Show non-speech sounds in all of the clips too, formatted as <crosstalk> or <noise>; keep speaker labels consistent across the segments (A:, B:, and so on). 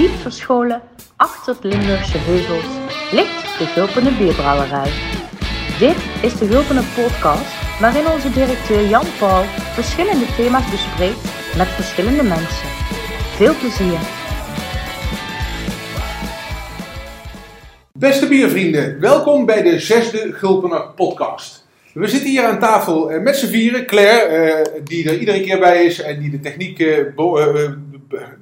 A: Diep verscholen achter het Limburgse heuvels ligt de Gulpene Bierbrouwerij. Dit is de Gulpene podcast waarin onze directeur Jan Paul verschillende thema's bespreekt met verschillende mensen. Veel plezier!
B: Beste biervrienden, welkom bij de zesde Gulpener podcast. We zitten hier aan tafel eh, met z'n vieren. Claire, eh, die er iedere keer bij is en die de techniek, eh,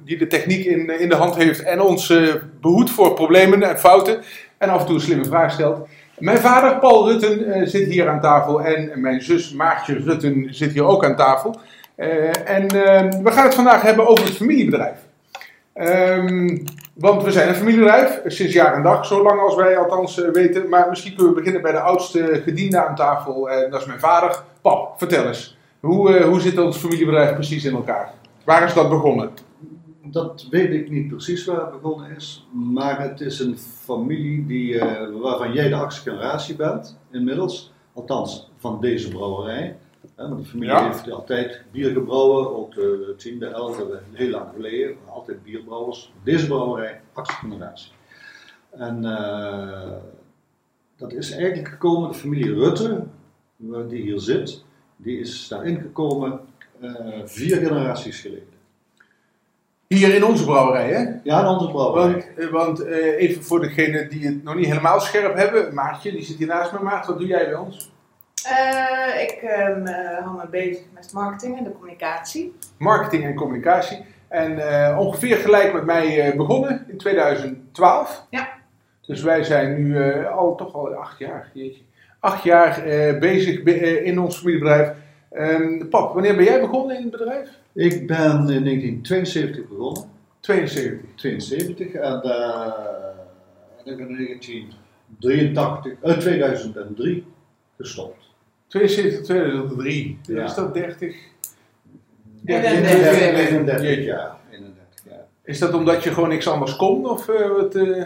B: die de techniek in, in de hand heeft en ons eh, behoedt voor problemen en fouten. En af en toe een slimme vraag stelt. Mijn vader Paul Rutten eh, zit hier aan tafel en mijn zus Maartje Rutten zit hier ook aan tafel. Eh, en eh, we gaan het vandaag hebben over het familiebedrijf. Ehm, want we zijn een familiebedrijf, eh, sinds jaar en dag, zolang als wij althans eh, weten. Maar misschien kunnen we beginnen bij de oudste gediende aan tafel, en dat is mijn vader. Pap, vertel eens, hoe, eh, hoe zit ons familiebedrijf precies in elkaar? Waar is dat begonnen?
C: Dat weet ik niet precies waar het begonnen is, maar het is een familie die, eh, waarvan jij de achtste generatie bent, inmiddels. Althans, van deze brouwerij. Hè, want de familie
B: Ja.
C: heeft altijd bier gebrouwen, ook de tiende, elfde, heel lang geleden. Altijd bierbrouwers. Deze brouwerij, achtste generatie. En eh, dat is eigenlijk gekomen, de familie Rutte, die hier zit, die is daarin gekomen eh, vier generaties geleden.
B: Hier in onze brouwerij, hè?
C: Ja, een andere brouwerij.
B: Want, eh, want eh, even voor degenen die het nog niet helemaal scherp hebben. Maartje, die zit hier naast me. Maart, wat doe jij bij ons?
D: Eh, ik ehm, eh, hou me bezig met marketing en de communicatie.
B: Marketing en communicatie. En eh, ongeveer gelijk met mij eh, begonnen in 2012.
D: Ja.
B: Dus wij zijn nu eh, al toch al acht jaar, jeetje. Acht jaar eh, bezig be- eh, in ons familiebedrijf. Ehm, pap, wanneer ben jij begonnen in het bedrijf?
C: Ik ben in 1972 begonnen,
B: 72.
C: 72, en uh, in 1983, eh, 2003 gestopt.
B: 72, 2003.
C: Ja.
B: Is dat 30?
D: 31.
C: 31
B: Jeetje.
C: jaar. 31 jaar.
B: Is dat omdat je gewoon niks anders kon? Of eh, wat, eh?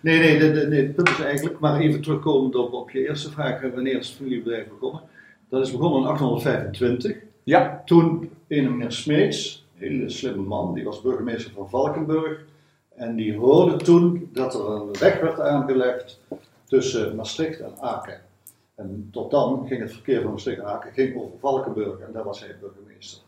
C: Nee, nee, nee, het punt is eigenlijk, maar even terugkomend op, op je eerste vraag, wanneer is het familiebedrijf begonnen? Dat is begonnen in 1825.
B: Ja.
C: Toen een meneer Smeets, een hele slimme man, die was burgemeester van Valkenburg. En die hoorde toen dat er een weg werd aangelegd tussen Maastricht en Aken. En tot dan ging het verkeer van Maastricht en Aken ging over Valkenburg en daar was hij burgemeester.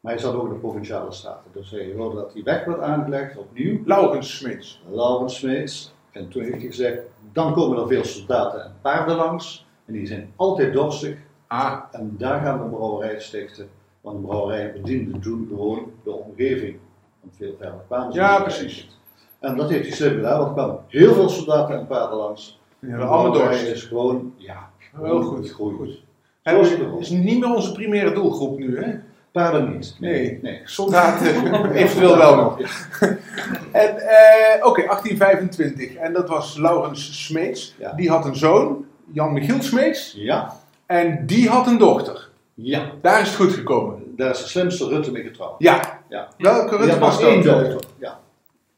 C: Maar hij zat ook in de provinciale staten. Dus hij hoorde dat die weg werd aangelegd, opnieuw.
B: Laurens Smits.
C: Laurens Smeets. En toen heeft hij gezegd, dan komen er veel soldaten en paarden langs. En die zijn altijd dorstig.
B: Ah,
C: En daar gaan we een brouwerij stichten. Want een brouwerij bediende toen gewoon de omgeving. Want veel verder kwamen ze
B: Ja, precies.
C: En dat heeft hij slim gedaan, want er kwamen heel veel soldaten en paarden langs.
B: ja,
C: De brouwerij is gewoon, ja,
B: Heel goed. goed. En
C: is
B: niet meer onze primaire doelgroep nu, hè?
C: Paarden niet.
B: Nee.
C: nee.
B: Soldaten <laughs> eventueel wel nog. <laughs> En, eh, Oké, 1825. En dat was Laurens Smeets.
C: Ja.
B: Die had een zoon, Jan Michiel Smeets.
C: Ja,
B: En die had een dochter.
C: ja.
B: Daar is het goed gekomen.
C: Daar is de slimste Rutte mee getrouwd.
B: Ja.
C: Ja.
B: Welke Rutte was dat?
C: dochter. Ja,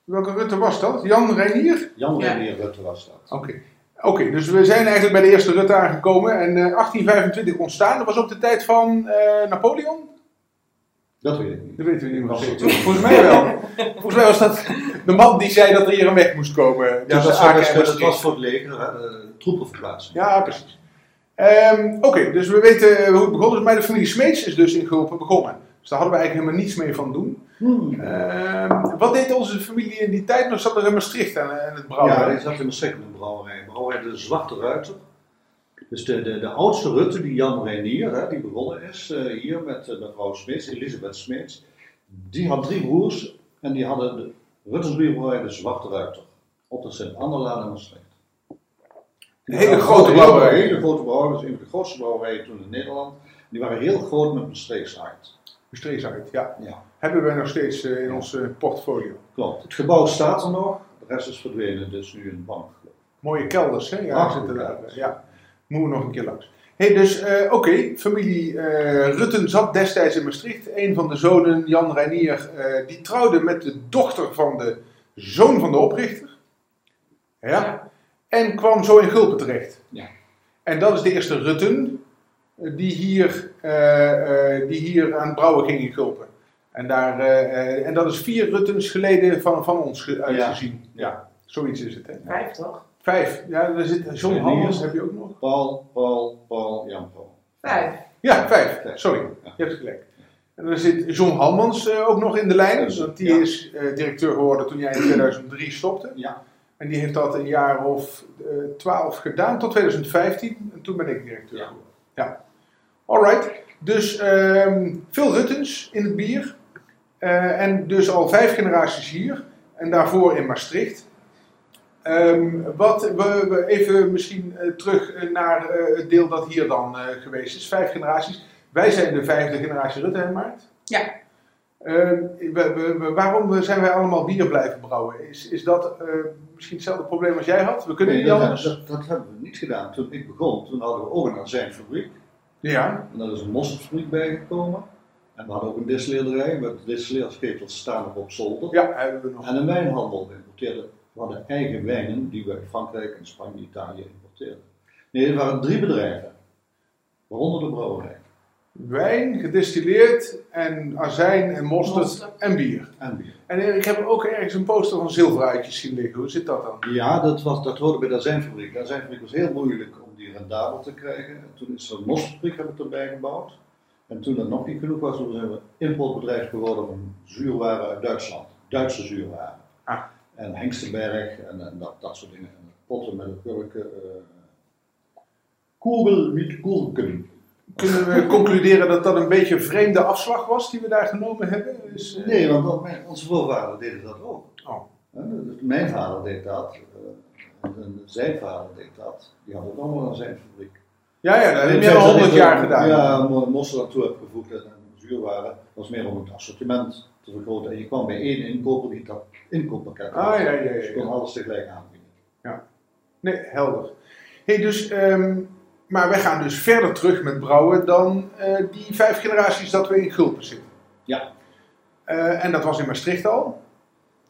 B: Welke Rutte was dat? Jan Reinier?
C: Jan
D: Ja.
C: Renier Rutte was dat.
B: Oké. Oké, dus we zijn eigenlijk bij de eerste Rutte aangekomen. En eh, 1825 ontstaan. Dat was ook de tijd van eh, Napoleon.
C: Dat weet ik niet.
B: Dat weten we niet meer
C: Was
B: zeker. Volgens mij wel. Volgens mij was dat de man die zei dat er hier een weg moest komen.
C: Ja,
B: tussen
C: dat, kunnen. dat was voor het leger, hè, de troepenverplaatsing.
B: Ja, precies. Ehm, Oké, dus we weten hoe het begonnen is. Maar de familie Smeets is dus in Gulpen begonnen. Dus daar hadden we eigenlijk helemaal niets mee van doen.
C: Hmm.
B: Ehm, wat deed onze familie in die tijd nog? Zat er in Maastricht aan, aan het brouwen?
C: Ja, hij zat in Maastricht met een brouwerij. Brouwerij de Zwarte Ruiter. Dus de, de, de oudste Rutte, die Jan Reinier, hè, die begonnen is eh, hier met uh, mevrouw Smeets, Elisabeth Smeets. Die had drie broers en die hadden de Ruttens brouwerij de Zwarte Ruiter. Op de Sint-Annelaan in Maastricht.
B: Een hele grote brouwerij.
C: Een hele grote brouwerij, dat is een van de grootste brouwerijen toen in Nederland. Die waren heel groot met aard.
B: Maastricht, ja.
C: Ja,
B: Hebben wij nog steeds eh, in ons portfolio.
C: klopt. Het gebouw staat er nog, de rest is verdwenen, dus nu een bank.
B: Mooie kelders, hè? Ja,
C: Prachtige
B: zitten daar. Ja. Moeten we nog een keer langs. hey, dus eh, oké, familie eh, Rutten zat destijds in Maastricht. Een van de zonen, Jan Reinier, eh, die trouwde met de dochter van de zoon van de oprichter. Ja. En kwam zo in Gulpen terecht.
C: Ja.
B: En dat is de eerste Rutten eh, die hier, eh, eh, die hier aan het brouwen ging in Gulpen. En, daar, eh, eh, en dat is vier Ruttens geleden van, van ons ge- uitgezien. Ja. zoiets is het. Hè?
D: Vijf toch?
B: Vijf. Ja, er zit John Hammers heb je ook nog.
C: Paul, Paul, Paul, Jan Paul.
D: Vijf.
B: Ja, vijf.
C: Vijf.
B: Sorry,
C: Ja.
B: je hebt gelijk. En er zit John Halmans eh, ook nog in de lijn. Want die is eh, directeur geworden toen jij in <clears throat> 2003 stopte.
C: Ja.
B: En die heeft dat een jaar of eh, twaalf gedaan, tot 2015. En toen ben ik directeur
C: Ja.
B: geworden. Ja. Alright. Dus ehm, veel Ruttens in het bier. Eh, en dus al vijf generaties hier. En daarvoor in Maastricht. Ehm, wat, we, we even misschien eh, terug naar eh, het deel dat hier dan eh, geweest is. Vijf generaties. Wij zijn de vijfde generatie Ruttenmaart.
D: Ja.
B: Ehm, we- we- we- waarom zijn wij allemaal bier blijven brouwen? Is, is dat eh, misschien hetzelfde probleem als jij had? We kunnen
C: Nee,
B: niet
C: dat,
B: anders.
C: dat, dat hebben we niet gedaan. Toen ik begon, toen hadden we ook een azijnfabriek.
B: Ja,
C: En daar is een mosterdfabriek bijgekomen. En we hadden ook een distilleerderij met distilleersketels staan op op zolder.
B: ja, hebben we nog.
C: En een wijnhandel. We importeerden, we hadden eigen wijnen die we uit Frankrijk en Spanje, Italië importeerden. Nee, er waren drie bedrijven. Waaronder de brouwerij.
B: Wijn, gedistilleerd en azijn en mosterd
D: Mosterd.
B: en bier.
C: En bier.
B: En ik heb ook ergens een poster van zilveruitjes zien liggen. Hoe zit dat dan?
C: Ja, dat, was, dat hoorde bij de azijnfabriek. De azijnfabriek was heel moeilijk om die rendabel te krijgen. En toen is er een mosterdfabriek hebben we erbij gebouwd. En toen dat nog niet genoeg was, toen zijn we importbedrijf geworden van zuurwaren uit Duitsland. Duitse zuurwaren.
B: Ah.
C: En Hengstenberg en, en dat, dat soort dingen. En potten met kurken. eh Kugel met kurken.
B: Kunnen we <laughs> concluderen dat dat een beetje een vreemde afslag was die we daar genomen hebben? Dus,
C: Nee, want mijn- onze voorvaderen deden dat ook.
B: Oh.
C: Mijn vader deed dat. eh, en- zijn vader deed dat. Die hadden ook allemaal een zijnfabriek.
B: Ja, ja, dat heb je
C: Zij-
B: al honderd jaar gedaan.
C: Ja, mo- moesten daartoe heb gevoegd en en zuurwaren. was meer om het assortiment te vergroten. En je kwam bij één inkoper die dat inkooppakket had.
B: Ah, ja, ja, ja,
C: Dus je kon
B: ja.
C: alles tegelijk aanbieden.
B: Nee, helder. Hey, dus, ehm, maar wij gaan dus verder terug met brouwen dan eh, die vijf generaties dat we in Gulpen zitten.
C: Ja.
B: Eh, en dat was in Maastricht al.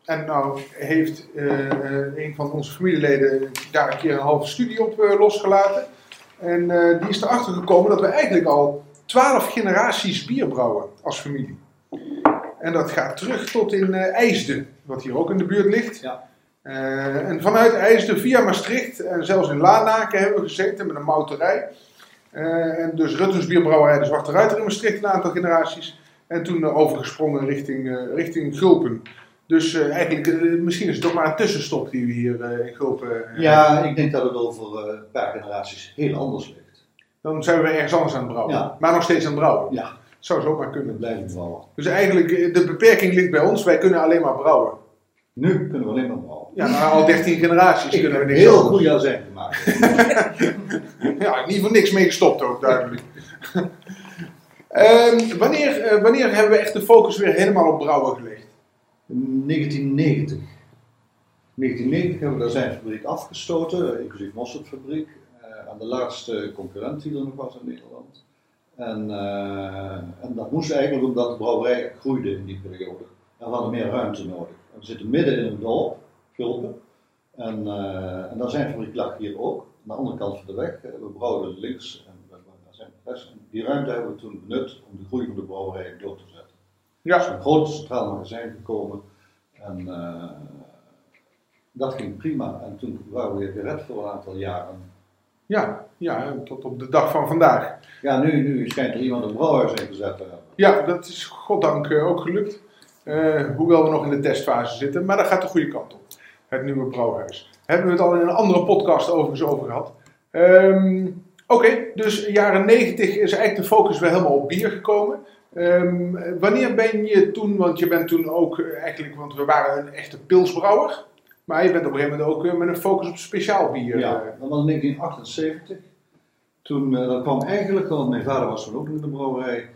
B: En nou heeft eh, een van onze familieleden daar een keer een halve studie op losgelaten. En die is erachter gekomen dat we eigenlijk al twaalf generaties bier brouwen als familie. En dat gaat terug tot in IJsden, wat hier ook in de buurt ligt.
C: Ja.
B: Eh, en vanuit IJsden via Maastricht en zelfs in Lanaken hebben we gezeten met een mouterij. Eh, en dus Ruttens Bierbrouwerij de Zwarte Ruiter in Maastricht een aantal generaties. En toen eh, overgesprongen richting, richting Gulpen. Dus eigenlijk, misschien is het ook maar een tussenstop die we hier in Gulpen eh,
C: Ja, ik denk dat het over een paar generaties heel anders ligt.
B: Dan zijn we ergens anders aan het brouwen.
C: Ja.
B: Maar nog steeds aan het brouwen.
C: Ja,
B: Zou zomaar kunnen.
C: blijven brouwen.
B: Dus eigenlijk, de beperking ligt bij ons. Wij kunnen alleen maar brouwen.
C: Nu kunnen we alleen maar brouwen.
B: Ja, na al 13 generaties
C: Ik
B: kunnen we niks
C: heel
B: anders.
C: goede azijn gemaakt. <laughs>
B: Ja, niet voor niks mee gestopt ook, duidelijk. <laughs> Ehm, wanneer, eh, wanneer hebben we echt de focus weer helemaal op brouwen gelegd?
C: 1990. 1990 hebben we de azijnfabriek afgestoten, inclusief mosterdfabriek. eh, aan de laatste concurrent die er nog was in Nederland. En, eh, en dat moest eigenlijk omdat de brouwerij groeide in die periode. En we hadden meer ruimte nodig. En we zitten midden in een dorp, Gulpen. En, eh en de azijnfabriek lag hier ook, aan de andere kant van de weg. Eh, We brouwden links en we zijn rechts. En die ruimte hebben we toen benut om de groei van de brouwerij door te zetten. Er is
B: Ja,
C: een groot centraal magazijn gekomen. En eh, dat ging prima. En toen waren we weer gered voor een aantal jaren.
B: ja, ja, tot op de dag van vandaag.
C: Ja, nu, nu schijnt er iemand een brouwhuis ingezet te hebben.
B: Ja, dat is goddank ook gelukt. Eh, hoewel we nog in de testfase zitten, maar dat gaat de goede kant op. Het nieuwe brouwhuis. Hebben we het al in een andere podcast overigens over gehad. Ehm, Oké, dus jaren 90 is eigenlijk de focus weer helemaal op bier gekomen. Ehm, wanneer ben je toen, want je bent toen ook eh, eigenlijk, want we waren een echte pilsbrouwer. Maar je bent op een gegeven moment ook eh, met een focus op speciaal bier.
C: Ja, dat was in 1978. Toen, dat kwam eigenlijk, want mijn vader was toen ook in de brouwerij.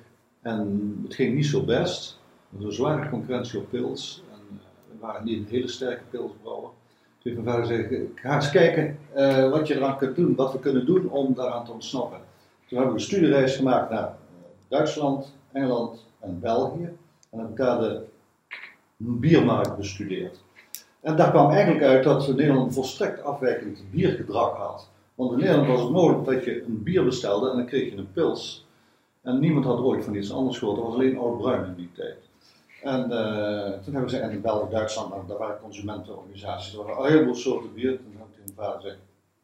C: En het ging niet zo best. Er was een zware concurrentie op pils. En eh, we waren niet een hele sterke pilsbrouwer. Toen heeft mijn vader gezegd, ga eens kijken eh, wat je eraan kunt doen, wat we kunnen doen om daaraan te ontsnappen. Toen hebben we een studiereis gemaakt naar eh, Duitsland, Engeland en België. En hebben daar de biermarkt bestudeerd. En daar kwam eigenlijk uit dat Nederland volstrekt afwijkend biergedrag had. Want in Nederland was het mogelijk dat je een bier bestelde en dan kreeg je een pils. En niemand had ooit van iets anders gehoord, dat was alleen oud bruin in die tijd. En eh, toen hebben ze in België, Duitsland, daar waren consumentenorganisaties, er waren een heleboel soorten bier. Toen heb ik mijn vader gezegd,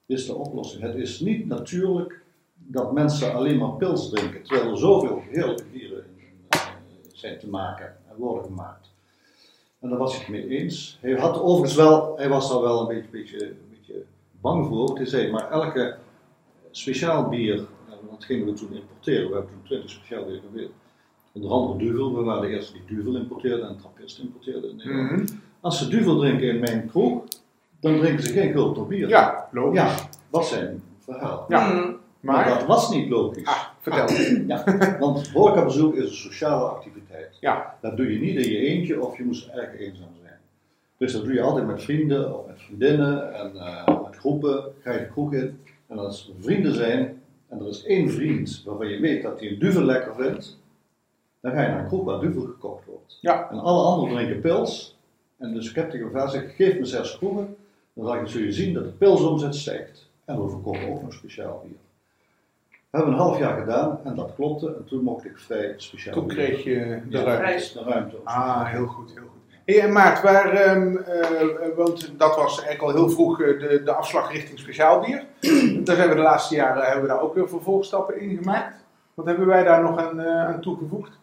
C: dit is de oplossing. Het is niet natuurlijk dat mensen alleen maar pils drinken, terwijl er zoveel heerlijke bieren eh, zijn te maken en worden gemaakt. En daar was hij het mee eens. Hij had overigens wel, hij was daar wel een beetje, beetje, beetje bang voor. Hij zei, maar elke speciaal bier, en dat gingen we toen importeren, we hebben toen 20 speciaal bier. Onder andere Duvel, we waren de eerste die Duvel importeerden en Trappist importeerden in Nederland.
B: Mhm.
C: Als ze Duvel drinken in mijn kroeg, dan drinken ze geen Gulp bier.
B: Ja, logisch.
C: Ja, dat zijn verhaal.
B: Ja.
D: Mm.
C: Maar
B: Maar,
C: dat was niet logisch.
B: ah, vertel. <clears throat>
C: Ja, want horecabezoek is een sociale activiteit.
B: Ja.
C: Dat doe je niet in je eentje of je moest erg eenzaam zijn. Dus dat doe je altijd met vrienden of met vriendinnen en eh, met groepen. Ga je de kroeg in en als er vrienden zijn en er is één vriend waarvan je weet dat hij een duvel lekker vindt, dan ga je naar een kroeg waar duvel gekocht wordt.
B: Ja.
C: En alle anderen drinken pils. En dus ik heb tegen gezegd, geef me zes kroegen, dan zal je, zul je zien dat de pilsomzet stijgt. En we verkopen ook nog speciaal bier. Dat hebben we een half jaar gedaan en dat klopte. En toen mocht ik vrij speciaal
B: Toen
C: bier.
B: kreeg je de
C: Ja,
B: ruimte.
C: de ruimte.
B: Ah,
C: speciaal
B: heel goed, heel goed. Hey, en Maart, waar, ehm, eh, want dat was eigenlijk al heel vroeg eh, de, de afslag richting speciaalbier. <clears throat> daar zijn we de laatste jaren hebben we daar ook weer vervolgstappen in gemaakt. Wat hebben wij daar nog aan, eh, aan toegevoegd?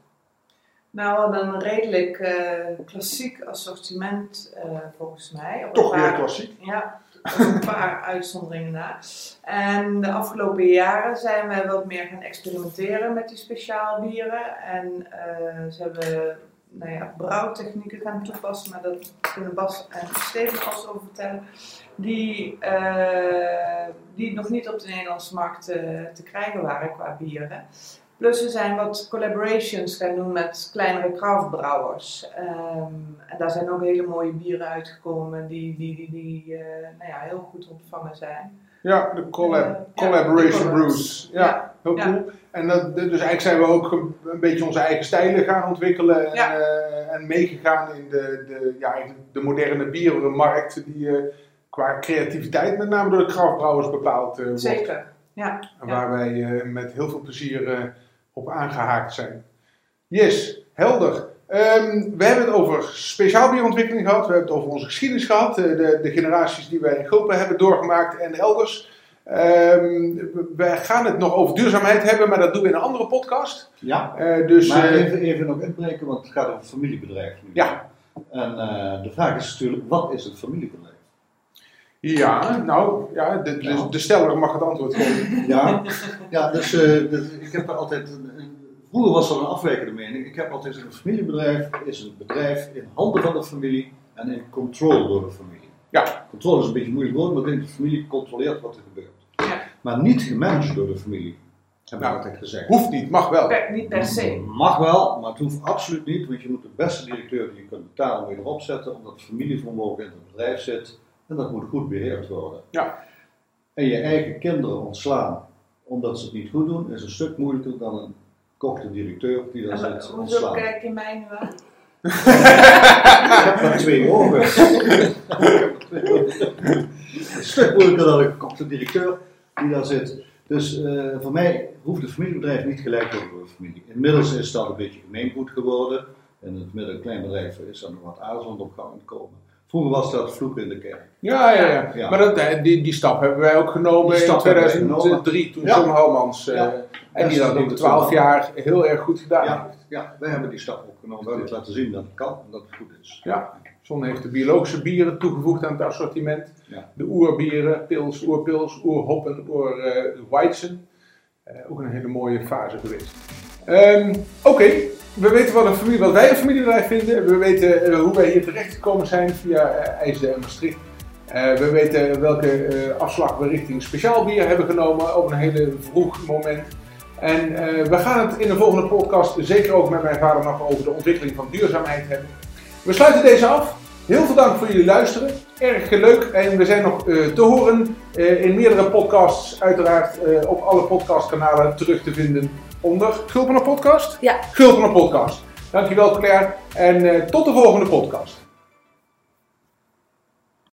D: Nou, we hadden een redelijk eh, klassiek assortiment eh, volgens mij. Op
B: Toch
D: een
B: weer
D: paar-
B: klassiek.
D: Ja, een <laughs> paar uitzonderingen na. En de afgelopen jaren zijn we wat meer gaan experimenteren met die speciaalbieren. En eh, ze hebben nou ja, brouwtechnieken gaan toepassen, maar dat kunnen Bas en Steven alles over vertellen. Die, die nog niet op de Nederlandse markt te krijgen waren qua bieren. Plus we zijn wat collaborations gaan doen met kleinere craftbrouwers. Ehm, en daar zijn ook hele mooie bieren uitgekomen die, die, die, die eh, nou ja, heel goed ontvangen zijn.
B: Ja, de collab,
D: Eh,
B: Collaboration. Brews. Ja, heel
D: ja.
B: cool. En dat, dus eigenlijk zijn we ook een, beetje onze eigen stijlen gaan ontwikkelen en, eh, en meegegaan in de, de, ja, de moderne bierenmarkt die qua creativiteit met name door de kraftbrouwers bepaald wordt.
D: Zeker. Ja.
B: Waar wij met heel veel plezier op aangehaakt zijn. Yes, helder. Ehm, we hebben het over speciaalbierontwikkeling gehad. We hebben het over onze geschiedenis gehad. eh, de, de generaties die wij in Gulpen hebben doorgemaakt en elders. Ehm, we- gaan het nog over duurzaamheid hebben, maar dat doen we in een andere podcast.
C: Ja,
B: Eh, dus,
C: maar
B: eh,
C: even, even nog inbreken, want het gaat over familiebedrijf nu.
B: Ja.
C: En de vraag is natuurlijk, wat is een familiebedrijf?
B: Ja, nou, ja, de, de, steller mag het antwoord geven.
C: Ja, ja dus ik heb er altijd. een- Vroeger was er een afwijkende mening. Ik heb altijd gezegd: een familiebedrijf is een bedrijf in handen van de familie en in controle door de familie.
B: Ja.
C: Controle is een beetje moeilijk woord, maar de familie controleert wat er gebeurt.
D: Ja.
C: Maar niet gemanaged door de familie, heb ik
B: Nou,
C: altijd gezegd.
B: Hoeft niet, mag wel.
D: Per- niet per se.
C: Mag wel, maar het hoeft absoluut niet, want je moet de beste directeur die je kunt betalen moet je erop zetten, omdat het familievermogen in het bedrijf zit en dat moet goed beheerd worden.
B: Ja.
C: En je eigen kinderen ontslaan omdat ze het niet goed doen, is een stuk moeilijker dan een kokte directeur die daar
D: En
C: zit
D: Hoezo
C: ontslaan.
D: kijk je mij nu aan?
C: Ik heb maar twee ogen. <laughs> een stuk moeilijker dan een kokte directeur die daar zit. Dus eh, voor mij hoeft het familiebedrijf niet gelijk te worden familie. Inmiddels is dat een beetje gemeengoed geworden. In het midden- en kleinbedrijf is er nog wat aarzelend op gang komen. Vroeger was dat vloeken in de kerk.
B: Ja, ja, ja.
C: Ja.
B: Maar dat, eh, die, die stap hebben wij ook genomen in
C: stap hebben wij
B: 2003, toen. John Halmans. eh. En die dat
C: doet
B: 12
C: het
B: jaar heel erg goed gedaan
C: Ja,
B: heeft.
C: ja, wij hebben die stap opgenomen. We hebben het laten zien dat het kan en dat het goed is.
B: Ja. John heeft de biologische bieren toegevoegd aan het assortiment.
C: Ja.
B: De oerbieren, pils, oerpils, oerhoppen, oer eh. Eh, ook een hele mooie fase geweest. Ehm, Oké, we weten wat, een familie, wat wij een familiebedrijf vinden. We weten eh, hoe wij hier terecht gekomen zijn via IJsden en Maastricht. Eh, we weten welke afslag we richting speciaal bier hebben genomen op een hele vroeg moment. En we gaan het in de volgende podcast zeker ook met mijn vader nog over de ontwikkeling van duurzaamheid hebben. We sluiten deze af. Heel veel dank voor jullie luisteren. Erg leuk. En we zijn nog te horen in meerdere podcasts. Uiteraard op alle podcastkanalen terug te vinden onder Gulpener Podcast?
D: Ja.
B: Gulpener Podcast. Dankjewel Claire. En eh, tot de volgende podcast.